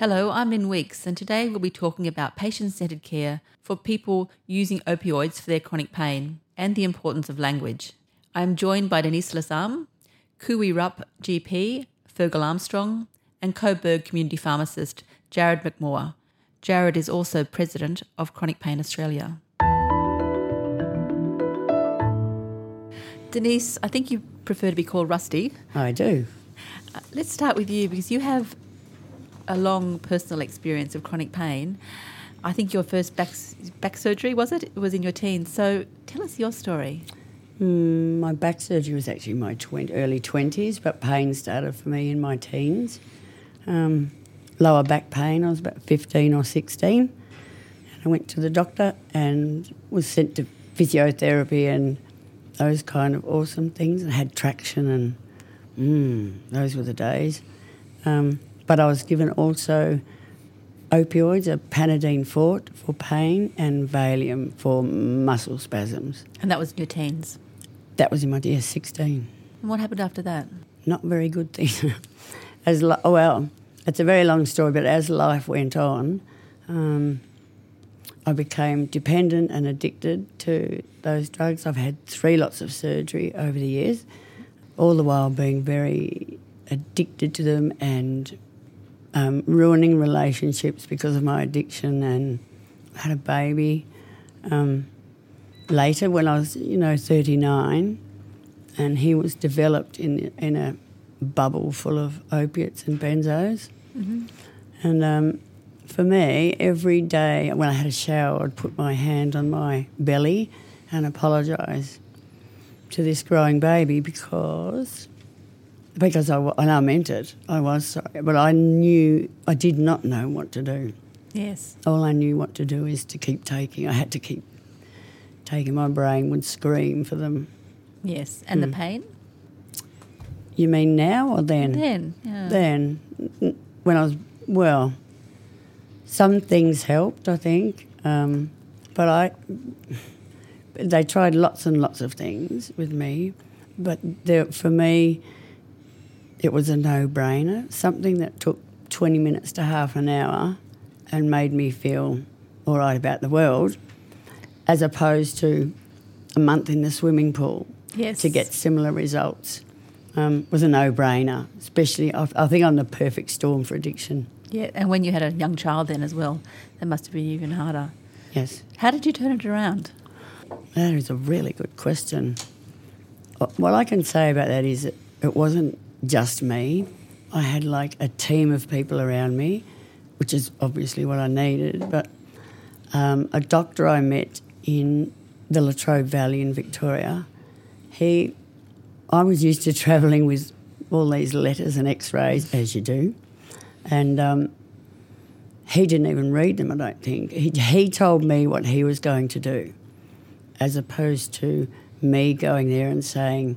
Hello, I'm Lynn Weeks, and today we'll be talking about patient centered care for people using opioids for their chronic pain and the importance of language. I'm joined by Denise Lasam, Koo Wee Rup GP, Fergal Armstrong, and Coburg community pharmacist Jared McMaugh. Jared is also president of Chronic Pain Australia. Denise, I think you prefer to be called Rusty. I do. Uh, let's start with you because you have a long personal experience of chronic pain. I think your first back, back surgery, was it? It was in your teens. So tell us your story. Mm, my back surgery was actually my 20, early 20s, but pain started for me in my teens. Um, lower back pain, I was about 15 or 16. And I went to the doctor and was sent to physiotherapy and those kind of awesome things and had traction and mm, those were the days. Um, but I was given also opioids, a Panadine Forte for pain and Valium for muscle spasms. And that was in your teens? That was in my year 16. And what happened after that? Not very good things. as li- well, it's a very long story, but as life went on, um, I became dependent and addicted to those drugs. I've had three lots of surgery over the years, all the while being very addicted to them and um, ruining relationships because of my addiction and had a baby. Um, later, when I was, you know, 39, and he was developed in, in a bubble full of opiates and benzos. Mm-hmm. And um, for me, every day when I had a shower, I'd put my hand on my belly and apologise to this growing baby because because I, and I meant it. I was sorry, but I knew I did not know what to do. Yes. All I knew what to do is to keep taking. I had to keep taking. My brain would scream for them. Yes, and mm. the hmm. pain. You mean now or then? Then. Yeah. Then, when I was well, some things helped. I think, um, but I. They tried lots and lots of things with me, but there, for me, it was a no brainer, something that took 20 minutes to half an hour and made me feel all right about the world, as opposed to a month in the swimming pool yes. to get similar results. Um, was a no brainer, especially I, I think I'm the perfect storm for addiction. Yeah, and when you had a young child then as well, that must have been even harder. Yes. How did you turn it around? That is a really good question. What I can say about that is it, it wasn't just me. I had like a team of people around me, which is obviously what I needed. But um, a doctor I met in the Latrobe Valley in Victoria, he, I was used to travelling with all these letters and X-rays as you do, and um, he didn't even read them. I don't think he, he told me what he was going to do, as opposed to me going there and saying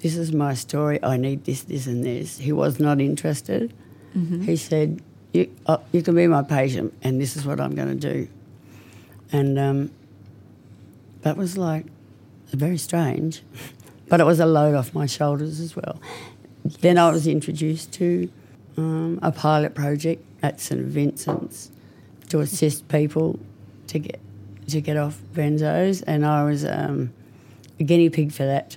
this is my story. I need this, this, and this. He was not interested. Mm-hmm. He said, you, uh, you can be my patient, and this is what I'm going to do. And um, that was like very strange, but it was a load off my shoulders as well. Then I was introduced to um, a pilot project at St Vincent's to assist people to get to get off benzos, and I was um, a guinea pig for that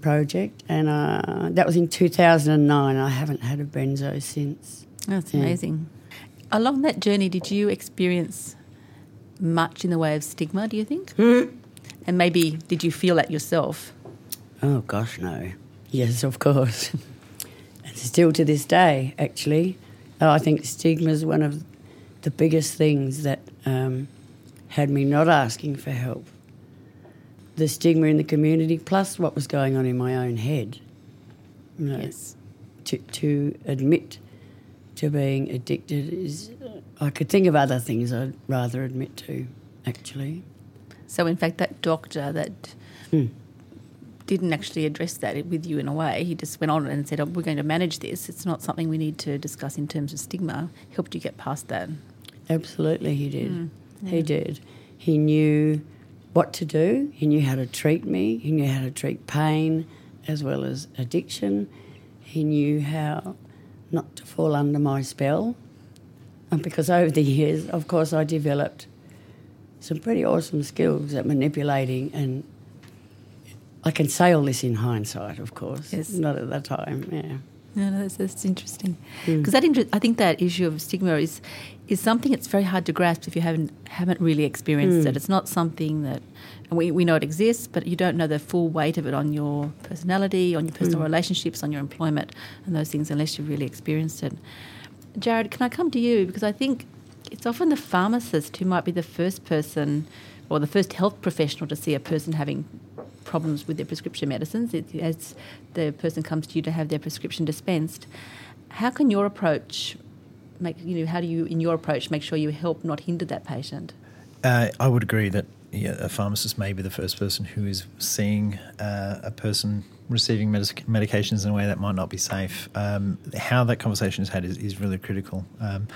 project, and uh, that was in 2009. I haven't had a benzo since. That's yeah. amazing. Along that journey, did you experience much in the way of stigma, do you think? Mm. And maybe did you feel that yourself? Oh, gosh, no. Yes, of course. and still to this day, actually. I think stigma is one of the biggest things that um, had me not asking for help the stigma in the community, plus what was going on in my own head. You know, yes. To, to admit to being addicted is, I could think of other things I'd rather admit to, actually. So, in fact, that doctor that mm. didn't actually address that with you in a way, he just went on and said, oh, We're going to manage this. It's not something we need to discuss in terms of stigma. Helped you get past that. Absolutely, he did. Mm. Yeah. He did. He knew what to do. He knew how to treat me. He knew how to treat pain as well as addiction. He knew how not to fall under my spell. And because over the years, of course, I developed some pretty awesome skills at manipulating and I can say all this in hindsight, of course. Yes. Not at that time, yeah. No, no, that's, that's interesting. Hmm. Because that inter- I think that issue of stigma is is something that's very hard to grasp if you haven't haven't really experienced it. Hmm. It's not something that and we, we know it exists, but you don't know the full weight of it on your personality, on your personal hmm. relationships, on your employment, and those things unless you've really experienced it. Jared, can I come to you? Because I think it's often the pharmacist who might be the first person or the first health professional to see a person having problems with their prescription medicines it, as the person comes to you to have their prescription dispensed. How can your approach make you know how do you in your approach make sure you help not hinder that patient? Uh, I would agree that yeah, a pharmacist may be the first person who is seeing uh, a person receiving medic- medications in a way that might not be safe. Um, how that conversation is had is, is really critical. Um,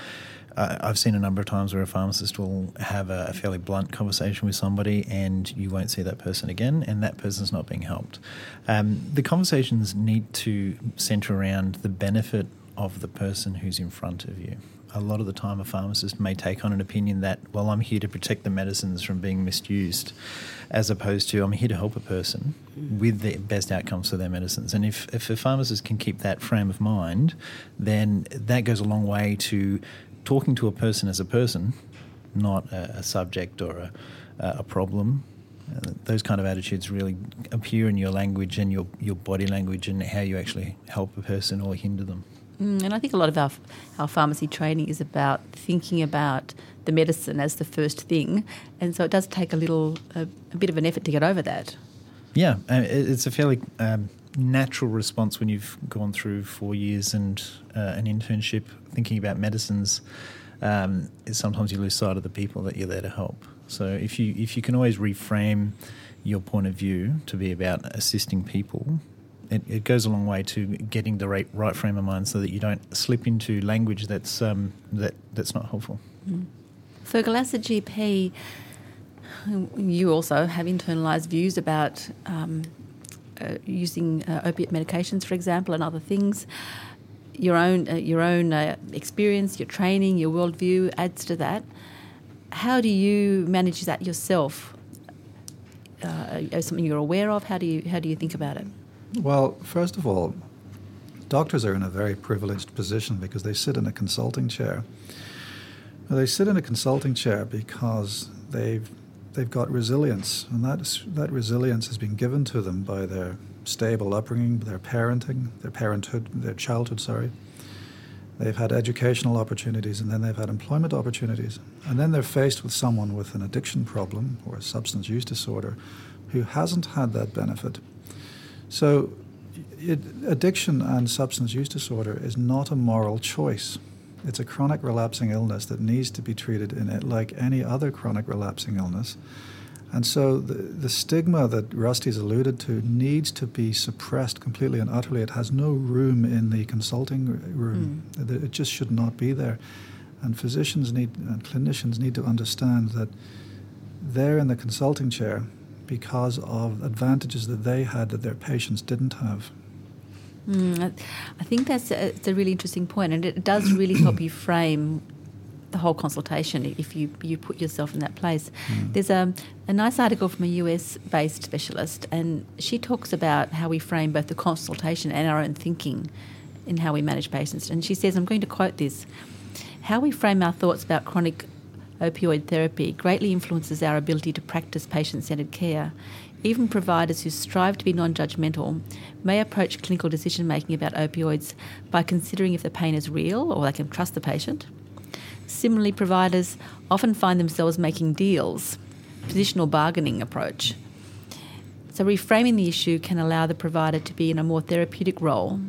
I- I've seen a number of times where a pharmacist will have a, a fairly blunt conversation with somebody and you won't see that person again, and that person's not being helped. Um, the conversations need to centre around the benefit of the person who's in front of you. A lot of the time, a pharmacist may take on an opinion that, well, I'm here to protect the medicines from being misused, as opposed to I'm here to help a person with the best outcomes for their medicines. And if, if a pharmacist can keep that frame of mind, then that goes a long way to talking to a person as a person, not a, a subject or a, a problem. Uh, those kind of attitudes really appear in your language and your, your body language and how you actually help a person or hinder them. Mm, and I think a lot of our, our pharmacy training is about thinking about the medicine as the first thing, and so it does take a little a, a bit of an effort to get over that. Yeah, it's a fairly um, natural response when you've gone through four years and uh, an internship thinking about medicines. Um, is sometimes you lose sight of the people that you're there to help. So if you if you can always reframe your point of view to be about assisting people, it, it goes a long way to getting the right, right frame of mind so that you don't slip into language that's um, that that's not helpful. Fergal, as a GP, you also have internalised views about um, using uh, opiate medications, for example, and other things. Your own, uh, your own uh, experience, your training, your worldview adds to that. How do you manage that yourself? Uh, is something you're aware of? How do you how do you think about it? Well, first of all, doctors are in a very privileged position because they sit in a consulting chair. Now, they sit in a consulting chair because they've they've got resilience, and that that resilience has been given to them by their stable upbringing, their parenting, their parenthood, their childhood. Sorry. They've had educational opportunities and then they've had employment opportunities. And then they're faced with someone with an addiction problem or a substance use disorder who hasn't had that benefit. So, it, addiction and substance use disorder is not a moral choice. It's a chronic relapsing illness that needs to be treated in it like any other chronic relapsing illness. And so the, the stigma that Rusty's alluded to needs to be suppressed completely and utterly. It has no room in the consulting room. Hmm. It it just should not be there. And physicians need and clinicians need to understand that they're in the consulting chair because of advantages that they had that their patients didn't have. Mm, I- think that's a, it's a really interesting point, and it does really help you frame the whole consultation if you, you put yourself in that place. There's a, a nice article from a US based specialist, and she talks about how we frame both the consultation and our own thinking in how we manage patients. And she says, I'm going to quote this How we frame our thoughts about chronic opioid therapy greatly influences our ability to practice patient centered care. Even providers who strive to be non judgmental may approach clinical decision making about opioids by considering if the pain is real or they can trust the patient. Similarly, providers often find themselves making deals, positional bargaining approach. So, reframing the issue can allow the provider to be in a more therapeutic role.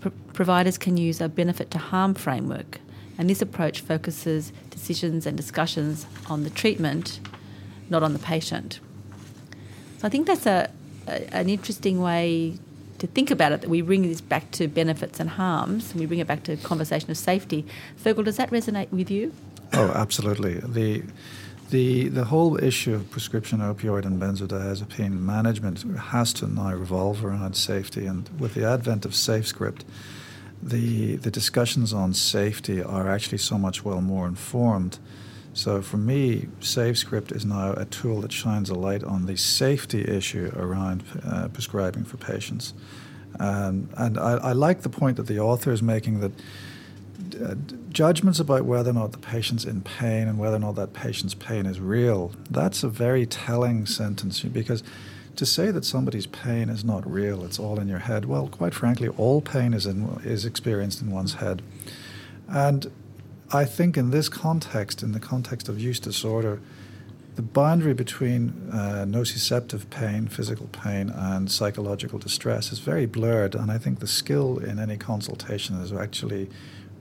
Pro- providers can use a benefit to harm framework, and this approach focuses decisions and discussions on the treatment, not on the patient. So, I think that's a, a an interesting way to think about it that we bring this back to benefits and harms and we bring it back to conversation of safety. Fergal, does that resonate with you? Oh, absolutely. The the the whole issue of prescription opioid and benzodiazepine management has to now revolve around safety. And with the advent of SafeScript, the the discussions on safety are actually so much well more informed. So for me, SafeScript is now a tool that shines a light on the safety issue around uh, prescribing for patients. Um, and I, I, like the point that the author is making that uh, judgments about whether or not the patient's in pain and whether or not that patient's pain is real, that's a very telling sentence because to say that somebody's pain is not real, it's all in your head, well, quite frankly, all pain is, in, is experienced in one's head. And I think in this context, in the context of use disorder, the boundary between uh, nociceptive pain, physical pain, and psychological distress is very blurred. And I think the skill in any consultation is to actually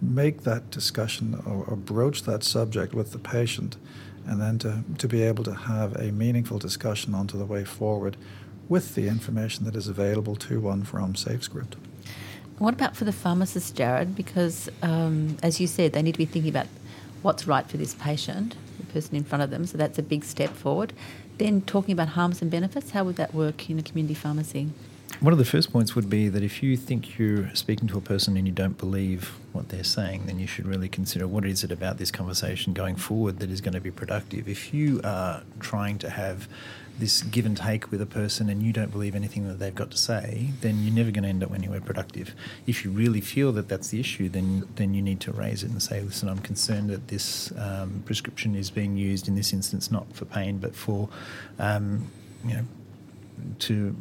make that discussion or, or broach that subject with the patient and then to, to be able to have a meaningful discussion onto the way forward with the information that is available to one from SafeScript. What about for the pharmacist, Jared? Because, um, as you said, they need to be thinking about what's right for this patient, the person in front of them, so that's a big step forward. Then, talking about harms and benefits, how would that work in a community pharmacy? One of the first points would be that if you think you're speaking to a person and you don't believe what they're saying, then you should really consider what is it about this conversation going forward that is going to be productive. If you are trying to have this give and take with a person and you don't believe anything that they've got to say, then you're never going to end up anywhere productive. If you really feel that that's the issue, then then you need to raise it and say, listen, I'm concerned that this um, prescription is being used in this instance not for pain but for, um, you know, to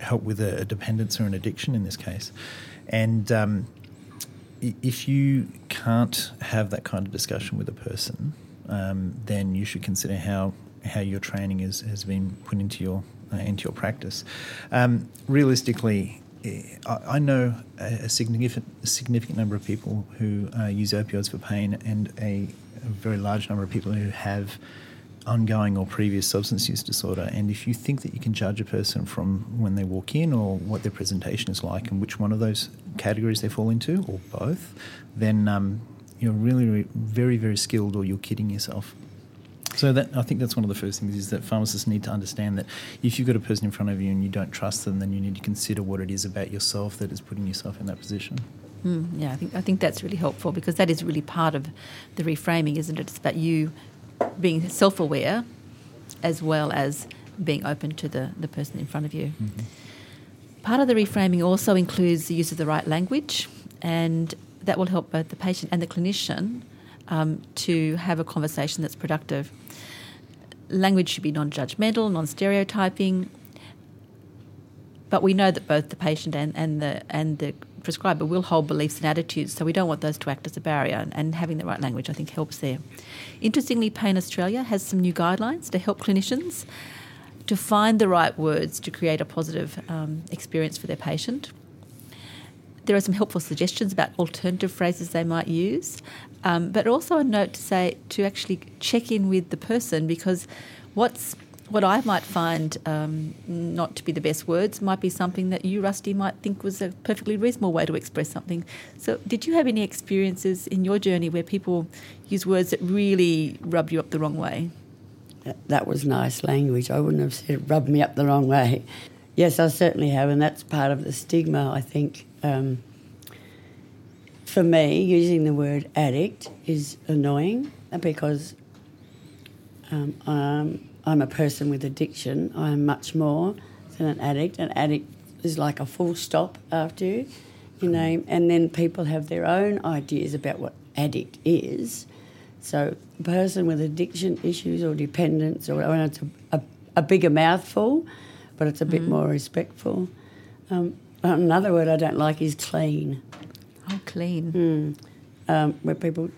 help with a, dependence or an addiction in this case. And um, if you can't have that kind of discussion with a person, um, then you should consider how how your training is, has been put into your uh, into your practice. Um, realistically, eh, I, I know a, a, significant a significant number of people who uh, use opioids for pain, and a, a very large number of people who have ongoing or previous substance use disorder. And if you think that you can judge a person from when they walk in or what their presentation is like and which one of those categories they fall into or both, then um, you're really very, very skilled or you're kidding yourself. So that I think that's one of the first things is that pharmacists need to understand that if you've got a person in front of you and you don't trust them, then you need to consider what it is about yourself that is putting yourself in that position. Mm, yeah, I think I think that's really helpful because that is really part of the reframing, isn't it? It's about you being self aware as well as being open to the, the person in front of you. Mm-hmm. Part of the reframing also includes the use of the right language, and that will help both the patient and the clinician um, to have a conversation that's productive. Language should be non judgmental, non stereotyping, but we know that both the patient and, and, the, and the prescriber will hold beliefs and attitudes, so we don't want those to act as a barrier, and, and having the right language, I think, helps there. Interestingly, Pain Australia has some new guidelines to help clinicians to find the right words to create a positive um, experience for their patient. There are some helpful suggestions about alternative phrases they might use, um, but also a note to say to actually check in with the person because what's what I might find um, not to be the best words might be something that you, Rusty, might think was a perfectly reasonable way to express something. So, did you have any experiences in your journey where people use words that really rubbed you up the wrong way? That was nice language. I wouldn't have said rubbed me up the wrong way. Yes, I certainly have, and that's part of the stigma, I think. Um, for me, using the word addict is annoying because um, I'm a person with addiction. I am much more than an addict. An addict is like a full stop after you, your name, and then people have their own ideas about what addict is. So, a person with addiction issues or dependence, or I it's a, a, a, bigger mouthful, but it's a bit mm. more respectful. Um, another word I don't like is clean. Oh, clean. Mm. Um, where people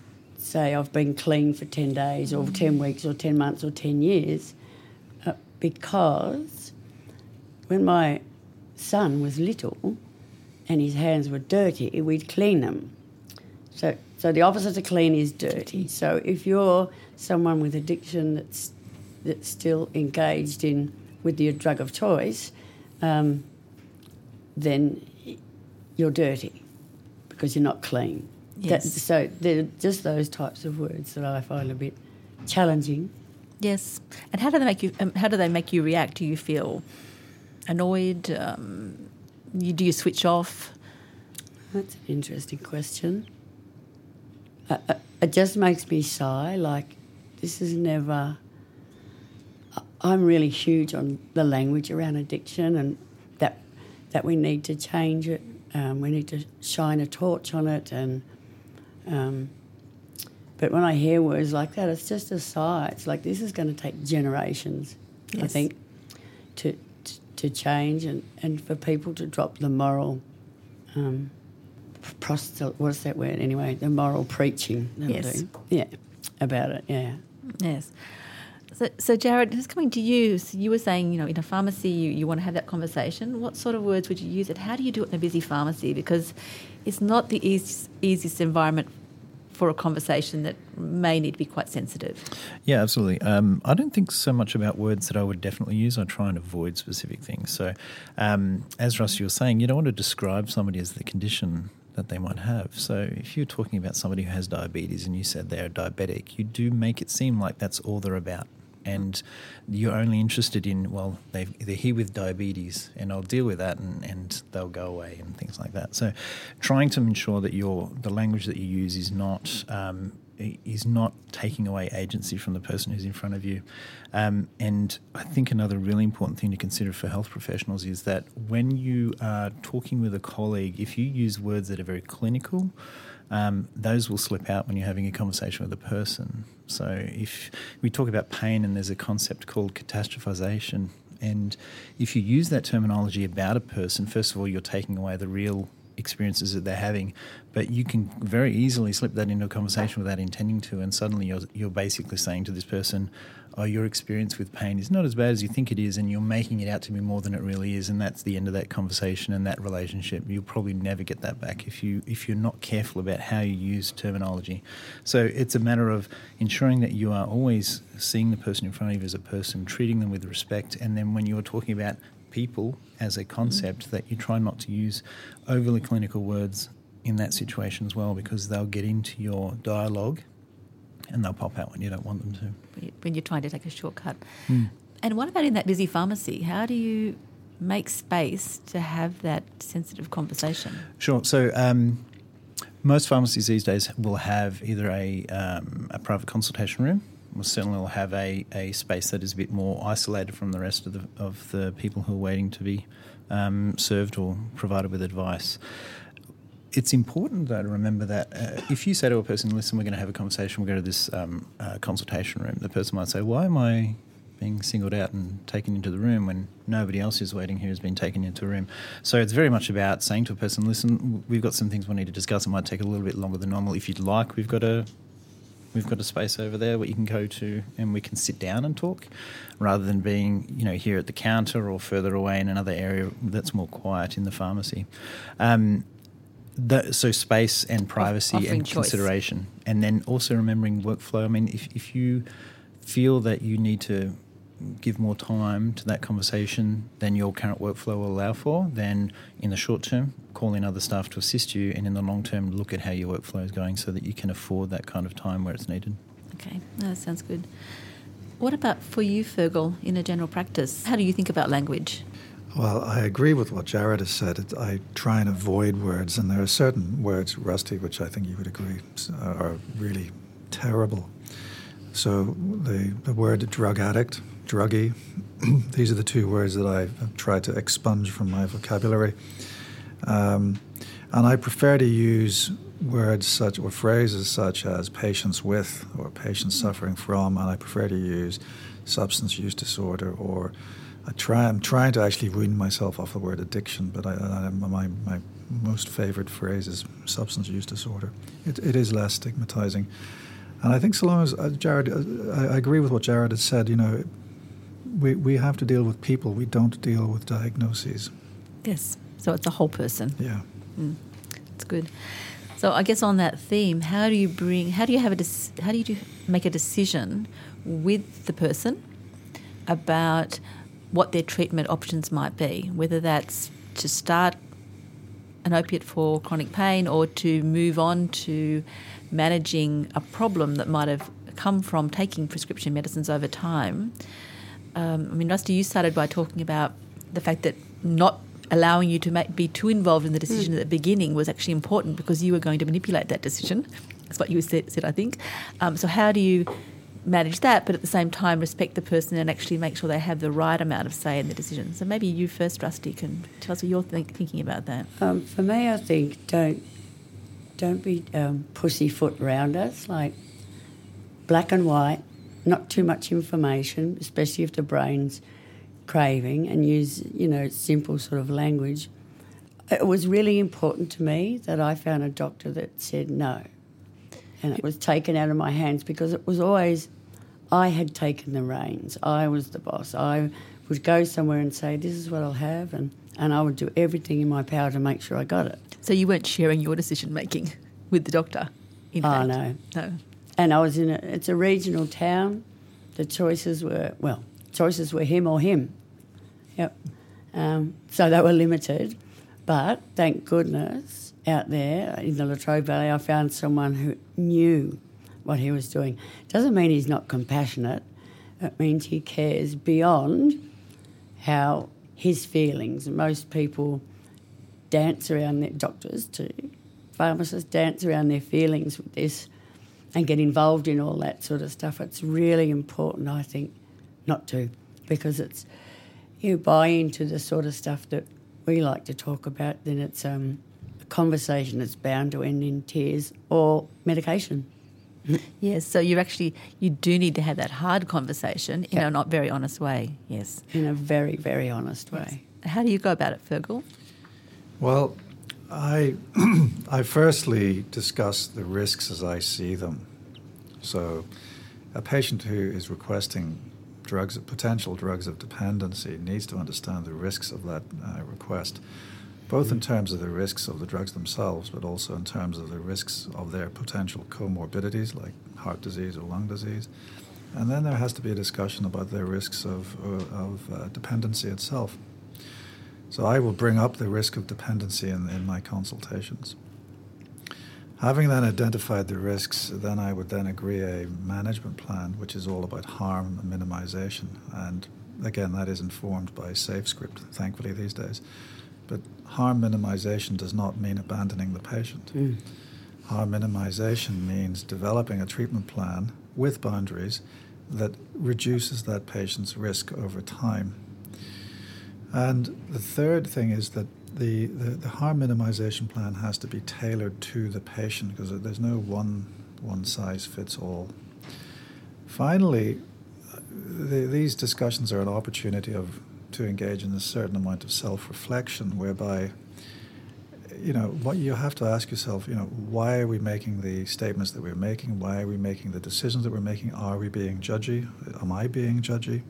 say I've been clean for 10 days or 10 weeks or 10 months or 10 years uh, because when my son was little and his hands were dirty, we'd clean them. So, so the opposite of clean is dirty. So if you're someone with addiction that's, that's still engaged in with your drug of choice, um, then you're dirty because you're not clean. Yes. That, so they're just those types of words that I find a bit challenging. Yes. And how do they make you? Um, how do they make you react? Do you feel annoyed? Um, you, do you switch off? That's an interesting question. Uh, uh, it just makes me sigh. Like, this is never. I'm really huge on the language around addiction and that that we need to change it. Um, we need to shine a torch on it. And um, but when I hear words like that, it's just a sigh. It's like this is going to take generations, I think, to, to to change and, and for people to drop the moral. Um, prostel- what's that word anyway? The moral preaching. Yes. do. Yeah, about it. Yeah. Yes. So, so Jared, just coming to you, so you were saying, you know, in a pharmacy, you, you want to have that conversation. What sort of words would you use? And how do you do it in a busy pharmacy? Because it's not the easiest, easiest environment for a conversation that may need to be quite sensitive. Yeah, absolutely. Um, I don't think so much about words that I would definitely use. I try and avoid specific things. So, um, as Russ, you were saying, you don't want to describe somebody as the condition that they might have. So, if you're talking about somebody who has diabetes and you said they're diabetic, you do make it seem like that's all they're about. And you're only interested in, well, they've, they're here with diabetes and I'll deal with that and, and they'll go away and things like that. So, trying to ensure that your the language that you use is not um, is not taking away agency from the person who's in front of you. Um, and I think another really important thing to consider for health professionals is that when you are talking with a colleague, if you use words that are very clinical, um, those will slip out when you're having a conversation with a person. So if we talk about pain and there's a concept called catastrophization, and if you use that terminology about a person, first of all, you're taking away the real experiences that they're having, but you can very easily slip that into a conversation without intending to, and suddenly you're you're basically saying to this person, "Oh, your experience with pain is not as bad as you think it is," and you're making it out to be more than it really is, and that's the end of that conversation and that relationship. You'll probably never get that back if you if you're not careful about how you use terminology. So it's a matter of ensuring that you are always seeing the person in front of you as a person, treating them with respect, and then when you're talking about people as a concept that you try not to use overly clinical words in that situation as well because they'll get into your dialogue and they'll pop out when you don't want them to. when you're trying to take a shortcut. And what about in that busy pharmacy? How do you make space to have that sensitive conversation? Sure. So um, most pharmacies these days will have either a, um, a private consultation room. Will certainly will have a, a space that is a bit more isolated from the rest of the of the people who are waiting to be um, served or provided with advice. It's important though to remember that uh, if you say to a person, "Listen, we're going to have a conversation. We'll go to this um, uh, consultation room," the person might say, "Why am I being singled out and taken into the room when nobody else is waiting here has been taken into a room. So it's very much about saying to a person, listen, we've got some things we need to discuss. It might take a little bit longer than normal. If you'd like, we've got a we've got a space over there where you can go to and we can sit down and talk rather than being you know here at the counter or further away in another area that's more quiet in the pharmacy um, the, so space and privacy and choice. consideration and then also remembering workflow i mean if, if you feel that you need to give more time to that conversation than your current workflow will allow for, then in the short term, call in other staff to assist you, and in the long term, look at how your workflow is going so that you can afford that kind of time where it's needed. Okay, that sounds good. What about for you, Fergal, in a general practice? How do you think about language? Well, I agree with what Jared has said. It, I try and avoid words, and there are certain words, Rusty, which I think you would agree are really terrible. So the, the word drug addict, druggie, these are the two words that I've tried to expunge from my vocabulary. Um, and I prefer to use words such or phrases such as patients with or patients suffering from, and I prefer to use substance use disorder or I try. I'm trying to actually wean myself off the word addiction, but I, I, my my most favorite phrase is substance use disorder. It, it is less stigmatizing, and I think so long as uh, Jared, uh, I, I agree with what Jared has said. You know, we we have to deal with people. We don't deal with diagnoses. Yes, so it's a whole person. Yeah. Mm. It's good. So I guess on that theme, how do you bring? How do you have a? dec- How do you do, make a decision with the person about what their treatment options might be? Whether that's to start an opiate for chronic pain or to move on to managing a problem that might have come from taking prescription medicines over time. Um, I mean, Rusty, you started by talking about the fact that not allowing you to make, be too involved in the decision at the beginning was actually important because you were going to manipulate that decision. That's what you said, said I think. Um, so how do you manage that, but at the same time respect the person and actually make sure they have the right amount of say in the decision? So maybe you first, Rusty, can tell us what you're think, thinking about that. Um, for me, I think don't don't be um, pussyfoot around us. Like black and white, not too much information, especially if the brain's craving, and use you know simple sort of language. It was really important to me that I found a doctor that said no, and it was taken out of my hands because it was always I had taken the reins. I was the boss. I would go somewhere and say, "This is what I'll have," and and I would do everything in my power to make sure I got it. So you weren't sharing your decision making with the doctor. In Oh fact. no, no. And I was in a. It's a regional town. The choices were well, choices were him or him. Yep. Um, so they were limited, but thank goodness out there in the Latrobe Valley, I found someone who knew what he was doing. Doesn't mean he's not compassionate. It means he cares beyond how his feelings. Most people dance around their doctors too. Pharmacists dance around their feelings with this and get involved in all that sort of stuff. It's really important, I think, not to, because it's you buy into the sort of stuff that we like to talk about, then it's um, a conversation that's bound to end in tears or medication. Yes, so you actually you do need to have that hard conversation in Yeah. a not very honest way. Yes. In a very, very honest way. How do you go about it, Fergal? Well, I, I firstly discuss the risks as I see them. So, a patient who is requesting drugs, potential drugs of dependency, needs to understand the risks of that uh, request, both in terms of the risks of the drugs themselves, but also in terms of the risks of their potential comorbidities like heart disease or lung disease. And then there has to be a discussion about the risks of, uh, of uh, dependency itself. So I will bring up the risk of dependency in, in my consultations. Having then identified the risks, then I would then agree a management plan, which is all about harm and minimization. And again, that is informed by SafeScript, thankfully these days. But harm minimization does not mean abandoning the patient. Mm. Harm minimization means developing a treatment plan with boundaries that reduces that patient's risk over time. And the third thing is that the, the, the harm minimization plan has to be tailored to the patient because there's no one, one size fits all. Finally, the, these discussions are an opportunity of, to engage in a certain amount of self reflection whereby you know what you have to ask yourself you know why are we making the statements that we're making? Why are we making the decisions that we're making? Are we being judgy? Am i being judgy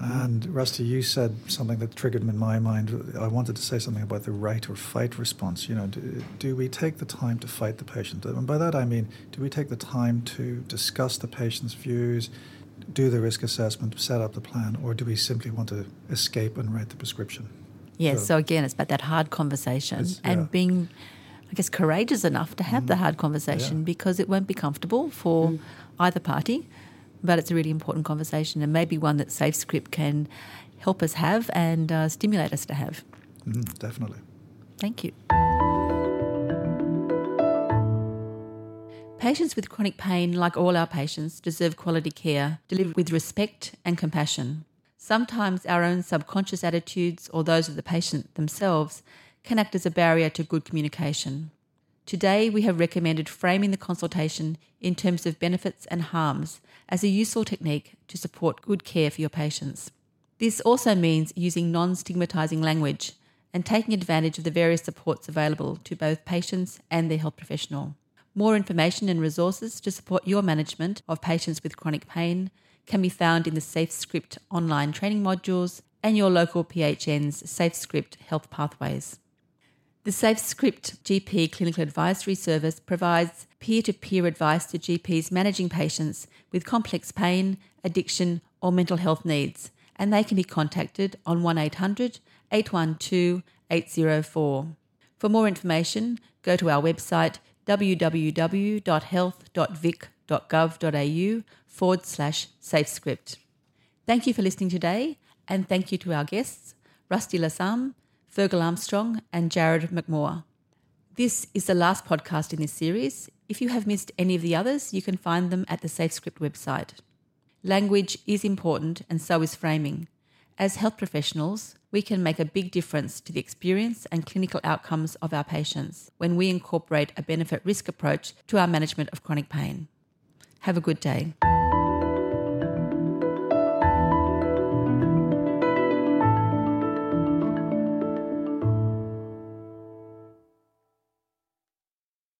and Rusty, you said something that triggered in my mind. I wanted to say something about the right or fight response. You know, do, do, we take the time to fight the patient? And by that I mean, do we take the time to discuss the patient's views, do the risk assessment, set up the plan, or do we simply want to escape and write the prescription? Yes, So- so again, it's about that hard conversation and yeah. being, I guess, courageous enough to have the mm. hard conversation Yeah. because it won't be comfortable for mm. either party, but it's a really important conversation and maybe one that SafeScript can help us have and uh, stimulate us to have. Mm, definitely. Thank you. Patients with chronic pain, like all our patients, deserve quality care delivered with respect and compassion. Sometimes our own subconscious attitudes or those of the patient themselves can act as a barrier to good communication. Today, we have recommended framing the consultation in terms of benefits and harms as a useful technique to support good care for your patients. This also means using non stigmatising language and taking advantage of the various supports available to both patients and their health professional. More information and resources to support your management of patients with chronic pain can be found in the SafeScript online training modules and your local PHN's SafeScript Health Pathways. The SafeScript GP Clinical Advisory Service provides peer to peer advice to GPs managing patients with complex pain, addiction, or mental health needs, and they can be contacted on 1800 812 804. For more information, go to our website www.health.vic.gov.au forward slash SafeScript. Thank you for listening today, and thank you to our guests, Rusty Lassam, Fergal Armstrong, and Jared McMaugh. This is the last podcast in this series. If you have missed any of the others, you can find them at the SafeScript website. Language is important, and so is framing. As health professionals, we can make a big difference to the experience and clinical outcomes of our patients when we incorporate a benefit risk approach to our management of chronic pain. Have a good day.